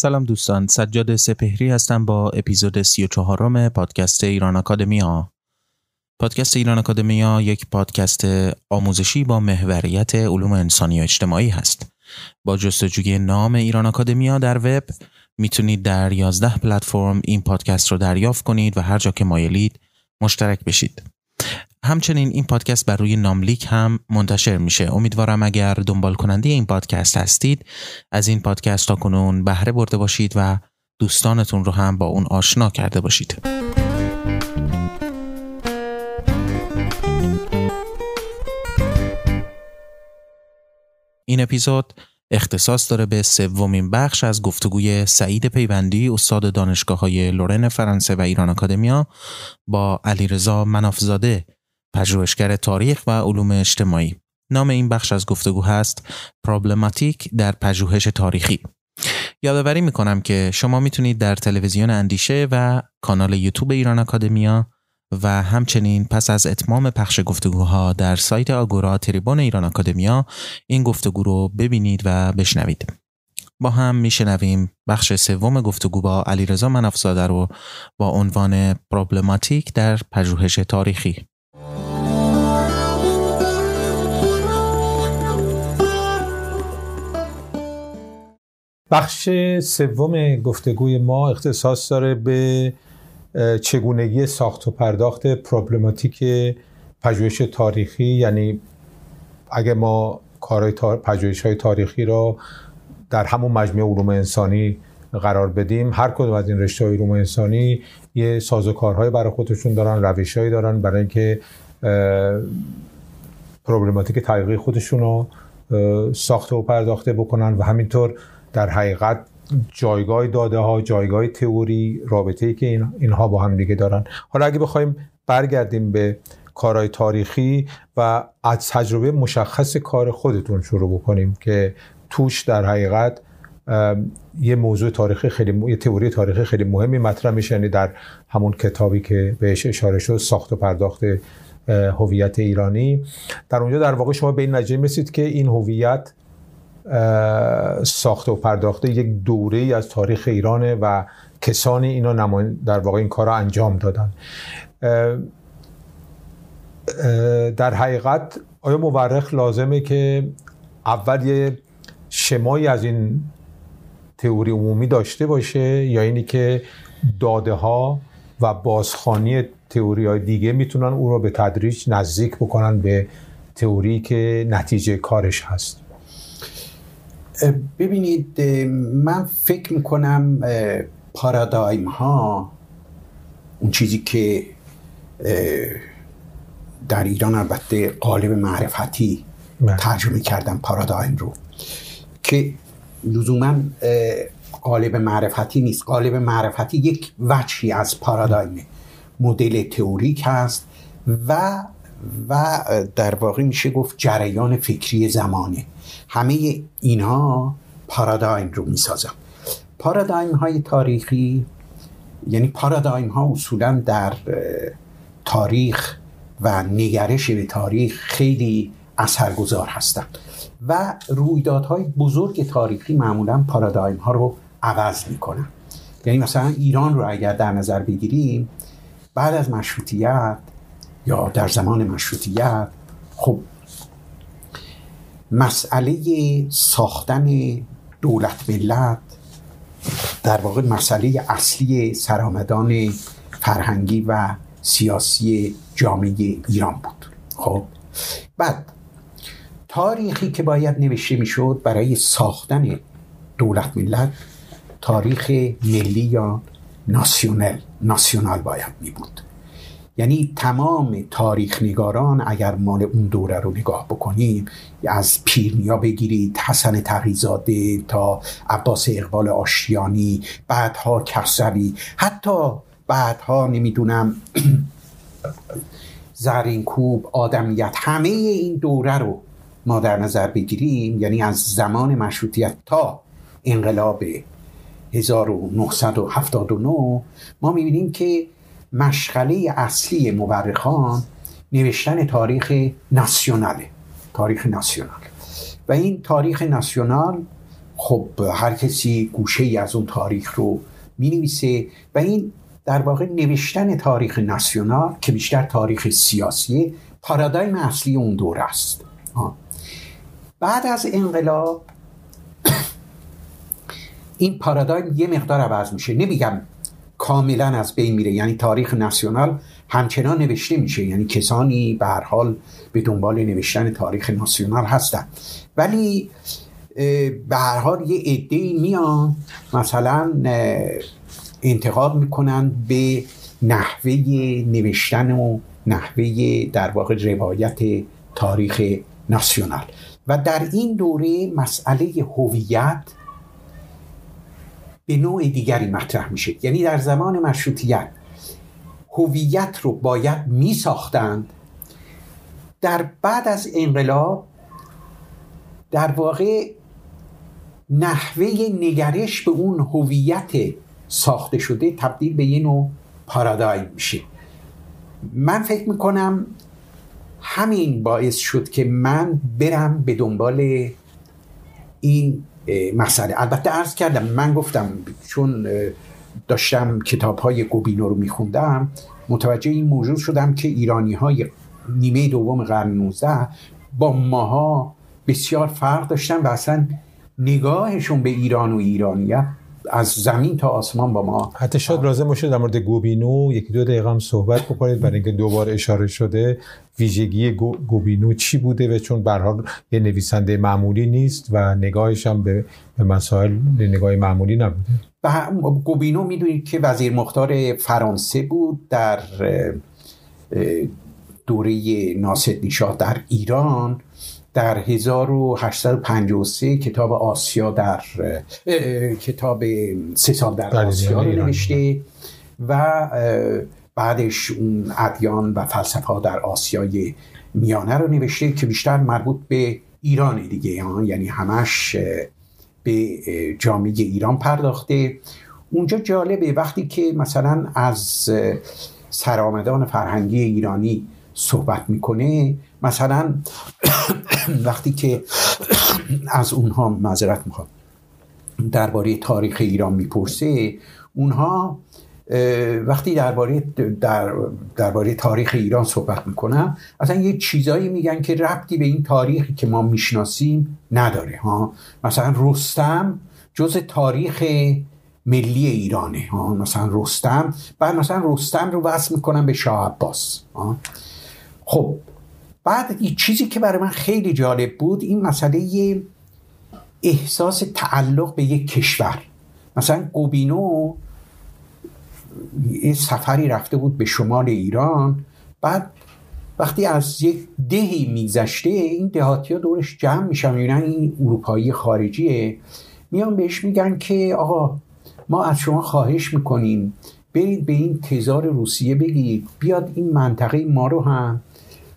سلام دوستان سجاد سپهری هستم با اپیزود 34 م پادکست ایران اکادمیا پادکست ایران اکادمیا یک پادکست آموزشی با محوریت علوم انسانی و اجتماعی هست. با جستجوی نام ایران اکادمیا در وب می‌تونید در 11 پلتفرم این پادکست رو دریافت کنید و هر جا که مایلید مشترک بشید. همچنین این پادکست بر روی ناملیک هم منتشر میشه. امیدوارم اگر دنبال کننده این پادکست هستید از این پادکست تا کنون بهره برده باشید و دوستانتون رو هم با اون آشنا کرده باشید. این اپیزود اختصاص داره به سومین بخش از گفتگوی سعید پیوندی استاد دانشگاه های لورن فرانسه و ایران اکادمیا با علیرضا منافزاده پژوهشگر تاریخ و علوم اجتماعی. نام این بخش از گفتگو هست پرابلماتیک در پژوهش تاریخی. یادآوری می‌کنم که شما می‌تونید در تلویزیون اندیشه و کانال یوتیوب ایران اکادمیا و همچنین پس از اتمام پخش گفتگوها در سایت آگورا تریبون ایران اکادمیا این گفتگو رو ببینید و بشنوید. با هم میشنویم بخش سوم گفتگو با علیرضا منافزاده رو با عنوان پروبلماتیک در پژوهش تاریخی. بخش سوم گفتگوی ما اختصاص داره به چگونگی ساخت و پرداخت پروبلماتیک پژوهش تاریخی. یعنی اگه ما کارهای پژوهش های تاریخی را در همون مجموعه علوم انسانی قرار بدیم هر کدوم از این رشته های علوم انسانی یه سازوکارهای برای خودشون دارن روشهایی دارن برای اینکه پروبلماتیک تحقیقی خودشون رو ساخته و پرداخته بکنن. و همینطور در حقیقت جایگاه داده ها جایگاه تئوری رابطه ای که اینها با هم دیگه دارن. حالا اگه بخوایم برگردیم به کارهای تاریخی و از تجربه مشخص کار خودتون شروع بکنیم که توش در حقیقت یه موضوع تاریخی خیلی یه تئوری تاریخی خیلی مهمی مطرح میشه. یعنی در همون کتابی که بهش اشاره شد ساخت و پرداخت هویت ایرانی. در اونجا در واقع شما به این نتیجه می‌رسید که این هویت ساخته و پرداخته یک دوره از تاریخ ایرانه و کسانی اینا در واقع این کار را انجام دادن. در حقیقت آیا مورخ لازمه که اول یه شمایی از این تئوری عمومی داشته باشه یا اینی که داده ها و بازخانی تئوری های دیگه می‌تونن او رو به تدریج نزدیک بکنن به تئوری که نتیجه کارش هست؟ ببینید من فکر می‌کنم پارادایم ها اون چیزی که در ایران البته قالب معرفتی بله. ترجمه کردم پارادایم رو که لزوما قالب معرفتی نیست قالب معرفتی یک وجهی از پارادایم مدل تئوریک هست و و در واقع میشه گفت جریان فکری زمانه. همه اینها پارادایم رو می‌سازن. پارادایم های تاریخی یعنی پارادایم ها اصولا در تاریخ و نگرش به تاریخ خیلی اثرگذار هستند. و رویدادهای بزرگ تاریخی معمولا پارادایم ها رو عوض می‌کنن. یعنی مثلا ایران رو اگر در نظر بگیریم بعد از مشروطیت یا در زمان مشروطیت. خب مسئله ساختن دولت ملت در واقع مسئله اصلی سرآمدان فرهنگی و سیاسی جامعه ایران بود. خب بعد تاریخی که باید نوشته می‌شد برای ساختن دولت ملت تاریخ ملی یا ناسیونل ناسیونال باید می بود یعنی تمام تاریخ نگاران اگر مال اون دوره رو نگاه بکنیم از پیرنیا بگیرید حسن تقیزاده تا عباس اقبال آشیانی بعدها کسروی حتی بعدها نمی‌دونم زرین کوب آدمیت همه این دوره رو ما در نظر بگیریم. یعنی از زمان مشروطیت تا انقلاب 1979 ما می‌بینیم که مشغله اصلی مورخان نوشتن تاریخ ناسیوناله تاریخ ناسیونال. و این تاریخ ناسیونال خب هر کسی گوشه ای از اون تاریخ رو می نویسه و این در واقع نوشتن تاریخ ناسیونال که بیشتر تاریخ سیاسی پارادایم اصلی اون دور است. بعد از انقلاب این پارادایم یه مقدار عوض میشه. نمیگم کاملا از بین میره. یعنی تاریخ ناسیونال همچنان نوشته میشه. یعنی کسانی به هر حال به دنبال نوشتن تاریخ ناسیونال هستن. ولی به هر حال یه عده میان مثلا انتقاد می‌کنن به نحوه نوشتن و نحوه در واقع روایت تاریخ ناسیونال و در این دوره مسئله هویت به نوع دیگری مطرح میشه. یعنی در زمان مشروطیت هویت رو باید می ساختند در بعد از انقلاب در واقع نحوه نگرش به اون هویت ساخته شده تبدیل به یه نوع پارادایم میشه. من فکر می‌کنم همین باعث شد که من برم به دنبال این مسئله البته عرض کردم من گفتم چون داشتم کتاب های گوبینو رو میخوندم متوجه این موضوع شدم که ایرانی های نیمه دوم قرن 19 با ماها بسیار فرق داشتن و اصلا نگاهشون به ایران و ایرانیت از زمین تا آسمان با ما. حتی شاید لازم باشه در مورد گوبینو یکی دو دقیقه هم صحبت بکنید برای اینکه دوبار اشاره شده ویژگی گوبینو چی بوده و چون به یه نویسنده معمولی نیست و نگاهش هم به مسائل نگاه معمولی نبوده. گوبینو می‌دونید که وزیر مختار فرانسه بود در دوره ناصر نیشا در ایران. در 1853 کتاب آسیا در کتاب سه سال در آسیا رو نوشته و بعدش اون ادیان و فلسفه در آسیای میانه رو نوشته که بیشتر مربوط به ایران دیگه یعنی همش به جامعه ایران پرداخته. اونجا جالبه وقتی که مثلا از سرآمدان فرهنگی ایرانی صحبت می‌کنه مثلا وقتی که از اونها معذرت می‌خوام. درباره تاریخ ایران می‌پرسه اونها وقتی درباره در درباره تاریخ ایران صحبت می‌کنم اصلا یه چیزایی میگن که ربطی به این تاریخی که ما می‌شناسیم نداره ها. مثلا رستم جز تاریخ ملی ایرانه ها. مثلا رستم بعد مثلا رستم رو وصل می‌کنم به شاه عباس خب بعد یه چیزی که برای من خیلی جالب بود این مسئله احساس تعلق به یک کشور. مثلا گوبینو یه سفری رفته بود به شمال ایران بعد وقتی از یک دهی میگذشته این دهاتی ها دورش جمع میشن این اروپایی خارجیه. میان بهش میگن که آقا ما از شما خواهش می‌کنیم برید به این تزار روسیه بگید بیاد این منطقه ما رو هم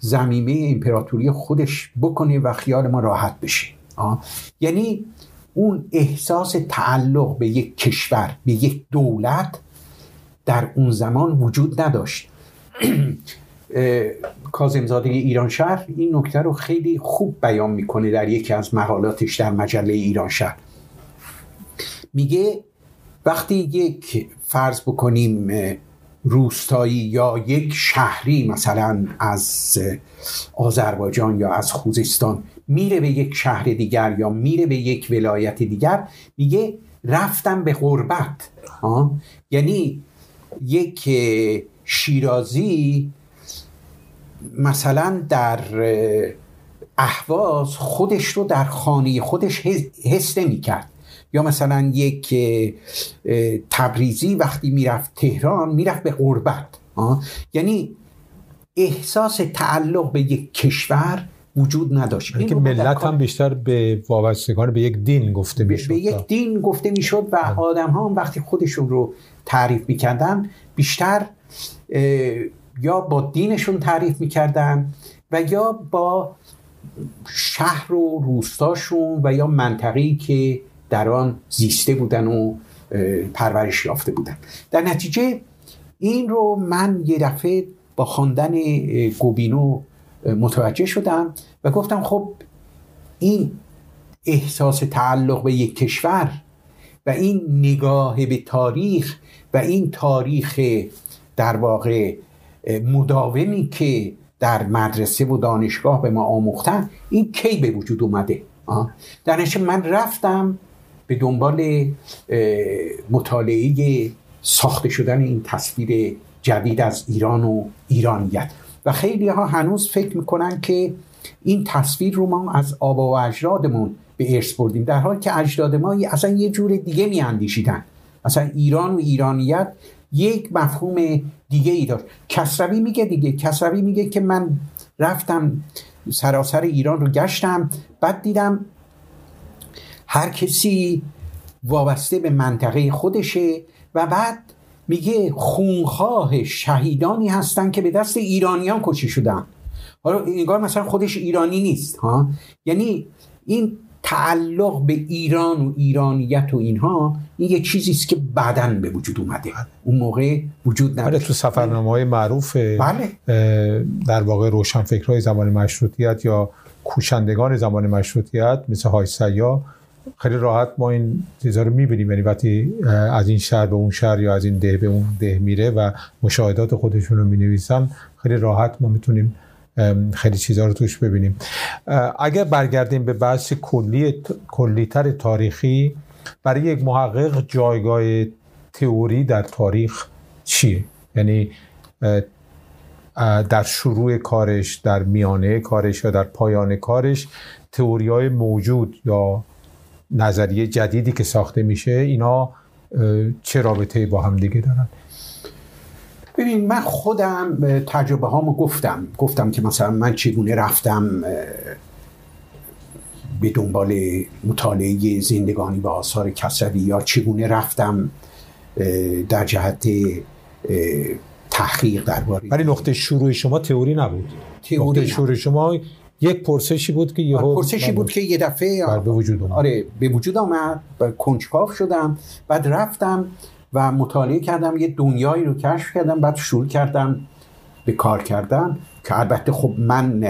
زمینه امپراتوری خودش بکنه و خیال ما راحت بشه. یعنی اون احساس تعلق به یک کشور به یک دولت در اون زمان وجود نداشت. کازمزاده ایران شهر این نکته رو خیلی خوب بیان می‌کنه در یکی از مقالاتش در مجله ایران شهر. میگه وقتی یک فرض بکنیم روستایی یا یک شهری مثلا از آذربایجان یا از خوزستان میره به یک شهر دیگر یا میره به یک ولایت دیگر میگه رفتم به غربت. یعنی یک شیرازی مثلا در احواز خودش رو در خانه خودش حس نمی کرد یا مثلا یک تبریزی وقتی می‌رفت تهران می‌رفت به قربت یعنی احساس تعلق به یک کشور وجود نداشت. این ملت هم بیشتر به وابستگان به یک دین گفته می‌شد. به یک دین گفته می‌شد و آدم ها هم وقتی خودشون رو تعریف می‌کردن بیشتر یا با دینشون تعریف می‌کردن و یا با شهر و روستاشون و یا منطقه‌ای که در آن زیسته بودن و پرورش یافته بودن. در نتیجه این رو من یه دفعه با خواندن گوبینو متوجه شدم و گفتم خب این احساس تعلق به یک کشور و این نگاه به تاریخ و این تاریخ در واقع مداومی که در مدرسه و دانشگاه به ما آموختن این کی به وجود اومده؟ در من رفتم به دنبال مطالعه ساخته شدن این تصویر جدید از ایران و ایرانیت. و خیلی ها هنوز فکر می‌کنن که این تصویر رو ما از آبا و اجدادمون به ارث بردیم در حالی که اجداد ما اصلا یه جور دیگه میاندیشیدن. اصلا ایران و ایرانیت یک مفهوم دیگه ای داشت. کسروی میگه دیگه کسروی میگه که من رفتم سراسر ایران رو گشتم بعد دیدم هر کسی وابسته به منطقه خودشه و بعد میگه خونخواه شهیدانی هستن که به دست ایرانیان کشی شدن. حالا انگار مثلا خودش ایرانی نیست ها؟ یعنی این تعلق به ایران و ایرانیت و اینها این یه چیزی است که بعدا به وجود اومده. اون موقع وجود نداره بله تو سفرنامه های معروف بله. در واقع روشنفکرهای زمان مشروطیت یا کوشندگان زمان مشروطیت مثل های سیا خیلی راحت ما این چیزا رو می‌بینیم. یعنی وقتی از این شهر به اون شهر یا از این ده به اون ده میره و مشاهدات خودشون رو می‌نویسن خیلی راحت ما می‌تونیم خیلی چیزها رو توش ببینیم. اگر برگردیم به بحث کلی کلیتر تاریخی برای یک محقق جایگاه تئوری در تاریخ چیه؟ یعنی در شروع کارش در میانه کارش یا در پایان کارش تئوری های موجود یا نظریه جدیدی که ساخته میشه اینا چه رابطه با هم دیگه دارن؟ ببین من خودم تجربه هامو گفتم. گفتم که مثلا من چگونه رفتم به دنبال مطالعه زندگانی و آثار کسروی یا چگونه رفتم در جهت تحقیق درباره ولی نقطه شروع شما تئوری نبود. تئوری نقطه شروع شما یک پرسشی بود که یهو پرسشی بود که یه دفعه به وجود آمد آره به وجود آمد کنجکاو شدم. بعد رفتم و مطالعه کردم یه دنیایی رو کشف کردم بعد شروع کردم به کار کردن که البته خب من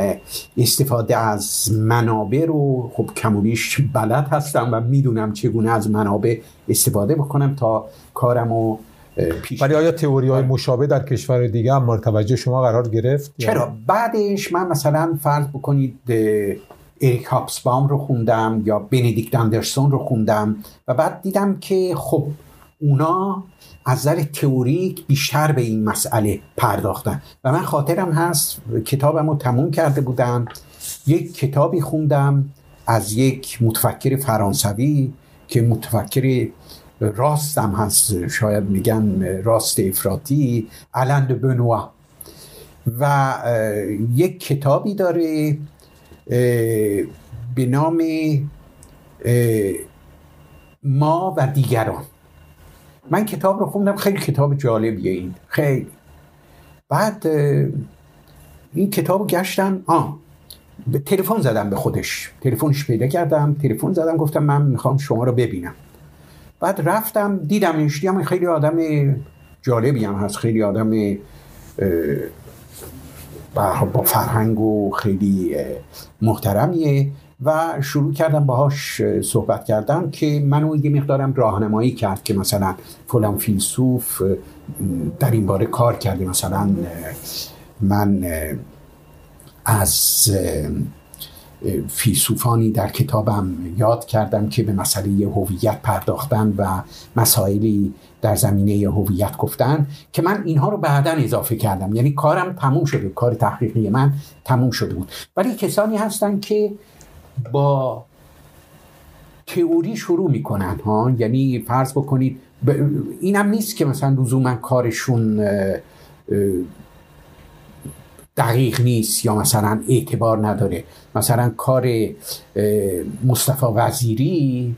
استفاده از منابع رو خب کم و بیش بلد هستم و می‌دونم چگونه از منابع استفاده بکنم تا کارم رو پیش ولی آیا تئوری های مشابه در کشور دیگه هم توجه شما قرار گرفت چرا؟ بعدش من مثلا فرض بکنید اریک هاپسبام رو خوندم یا بندیکت اندرسون رو خوندم و بعد دیدم که خب اونا از نظر تئوریک بیشتر به این مسئله پرداختن. و من خاطرم هست کتابم رو تموم کرده بودم. یک کتابی خوندم از یک متفکر فرانسوی که متفکر راستم هست. شاید میگن راست افراطی الند بنوا و یک کتابی داره به نام ما و دیگران. من کتاب رو خوندم خیلی کتاب جالبیه این. خیلی. بعد این کتاب رو گشتم. آه به تلفن زدم به خودش. تلفنش پیدا کردم. تلفن زدم گفتم من می‌خوام شما رو ببینم. بعد رفتم دیدم دیدم خیلی آدم جالبی هم هست خیلی آدم با فرهنگ و خیلی محترمیه و شروع کردم باهاش صحبت کردم که منو یه مقدارم راهنمایی کرد که مثلا فلان فیلسوف در این باره کار کرده مثلا من از فیلسوفانی در کتابم یاد کردم که به مسئله هویت پرداختن و مسائلی در زمینه هویت گفتن که من اینها رو بعدا اضافه کردم. یعنی کارم تموم شده کار تحقیقی من تموم شده بود. ولی کسانی هستن که با تئوری شروع می‌کنن ها؟ یعنی فرض بکنید ب... اینم نیست که مثلا لزوما کارشون دقیق نیست یا مثلا اعتبار نداره. مثلا کار مصطفی وزیری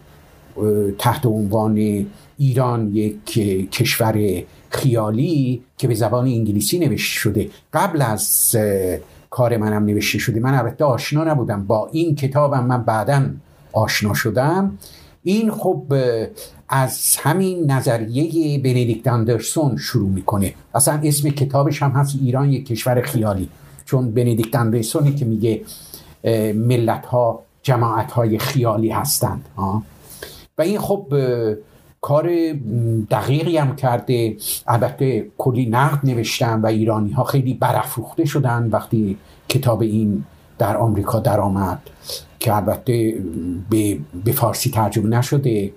تحت عنوان ایران یک کشور خیالی که به زبان انگلیسی نوشته شده. قبل از کار منم نوشته شده. من البته آشنا نبودم. با این کتابم من بعدا آشنا شدم. این خب از همین نظریه بندیکت اندرسون شروع می‌کنه. اصلا اسم کتابش هم هست ایران یک کشور خیالی. چون بندیکت اندرسونی که میگه ملت ها جماعت های خیالی هستند. و این خب کار دقیقی هم کرده. البته کلی نقد نوشتن و ایرانی ها خیلی برافروخته شدن وقتی کتاب این در آمریکا درآمد که البته به, به فارسی ترجمه نشده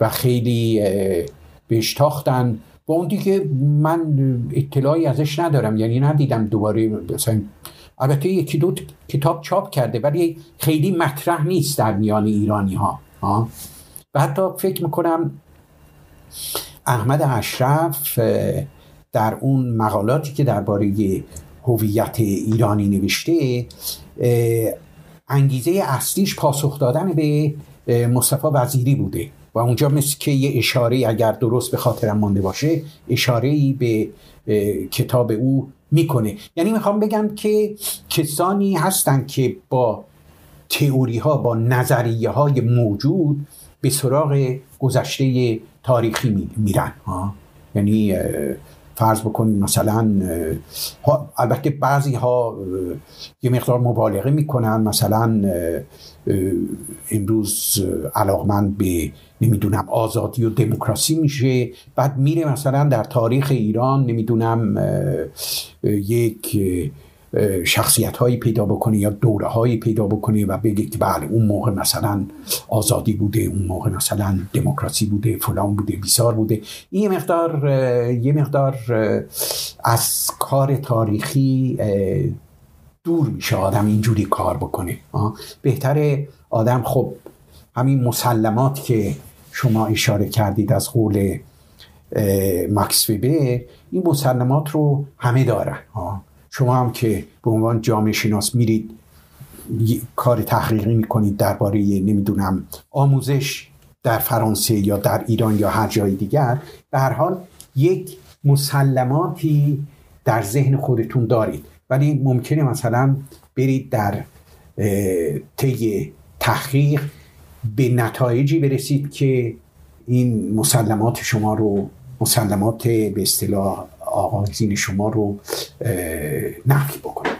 و خیلی بهش تاختن. و اون دیگه من اطلاعی ازش ندارم یعنی ندیدم دوباره مثلا. البته یکی دو کتاب چاپ کرده ولی خیلی مطرح نیست در میان ایرانی ها؟ و حتی فکر می‌کنم احمد اشرف در اون مقالاتی که درباره هویت ایرانی نوشته انگیزه اصلیش پاسخ دادن به مصطفی وزیری بوده. و اونجا مثل که یه اشاره اگر درست به خاطرم مانده باشه اشاره ای به کتاب او می‌کنه. یعنی می‌خوام بگم که کسانی هستند که با تئوری ها با نظریه های موجود به سراغ گذشته تاریخی میرن. ها؟ یعنی فرض بکنید مثلا البته بعضی ها یه مقدار مبالغه می‌کنن. مثلا امروز علاقمند به نمی‌دونم آزادی و دموکراسی میشه. بعد میره مثلا در تاریخ ایران نمی‌دونم یک شخصیت هایی پیدا بکنه یا دوره هایی پیدا بکنه و بگه که بله اون موقع مثلا آزادی بوده اون موقع مثلا دموکراسی بوده فلان بوده بیسار بوده. این مقدار یه مقدار از کار تاریخی دور میشه آدم اینجوری کار بکنه. بهتره آدم خب همین مسلمات که شما اشاره کردید از قول ویبر این مسلمات رو همه دارن شما هم که به عنوان جامعه شناس میرید کار تحقیقی می‌کنید درباره نمی‌دونم آموزش در فرانسه یا در ایران یا هر جای دیگر به هر حال یک مسلماتی در ذهن خودتون دارید. ولی ممکنه مثلا برید در طی تحقیق به نتایجی برسید که این مسلمات شما رو مسلمات به اصطلاح آغازین شما رو نقل بکنه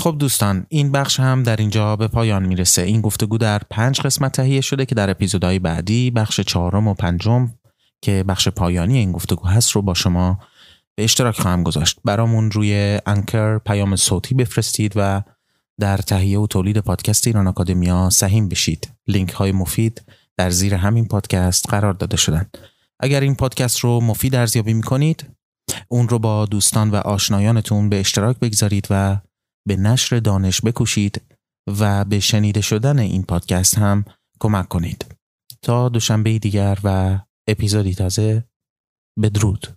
خب دوستان این بخش هم در اینجا به پایان می‌رسه. این گفتگو در پنج قسمت تهیه شده که در اپیزودهای بعدی بخش چهارم و پنجم که بخش پایانی این گفتگو هست رو با شما به اشتراک خواهم گذاشت. برامون روی انکر پیام صوتی بفرستید و در تهیه و تولید پادکست ایران آکادمیا سهیم بشید. لینک های مفید در زیر همین پادکست قرار داده شدن. اگر این پادکست رو مفید ارزیابی می کنید اون رو با دوستان و آشنایانتون به اشتراک بگذارید و به نشر دانش بکوشید و به شنیده شدن این پادکست هم کمک کنید. تا دوشنبه دیگر و اپیزودی تازه بدرود.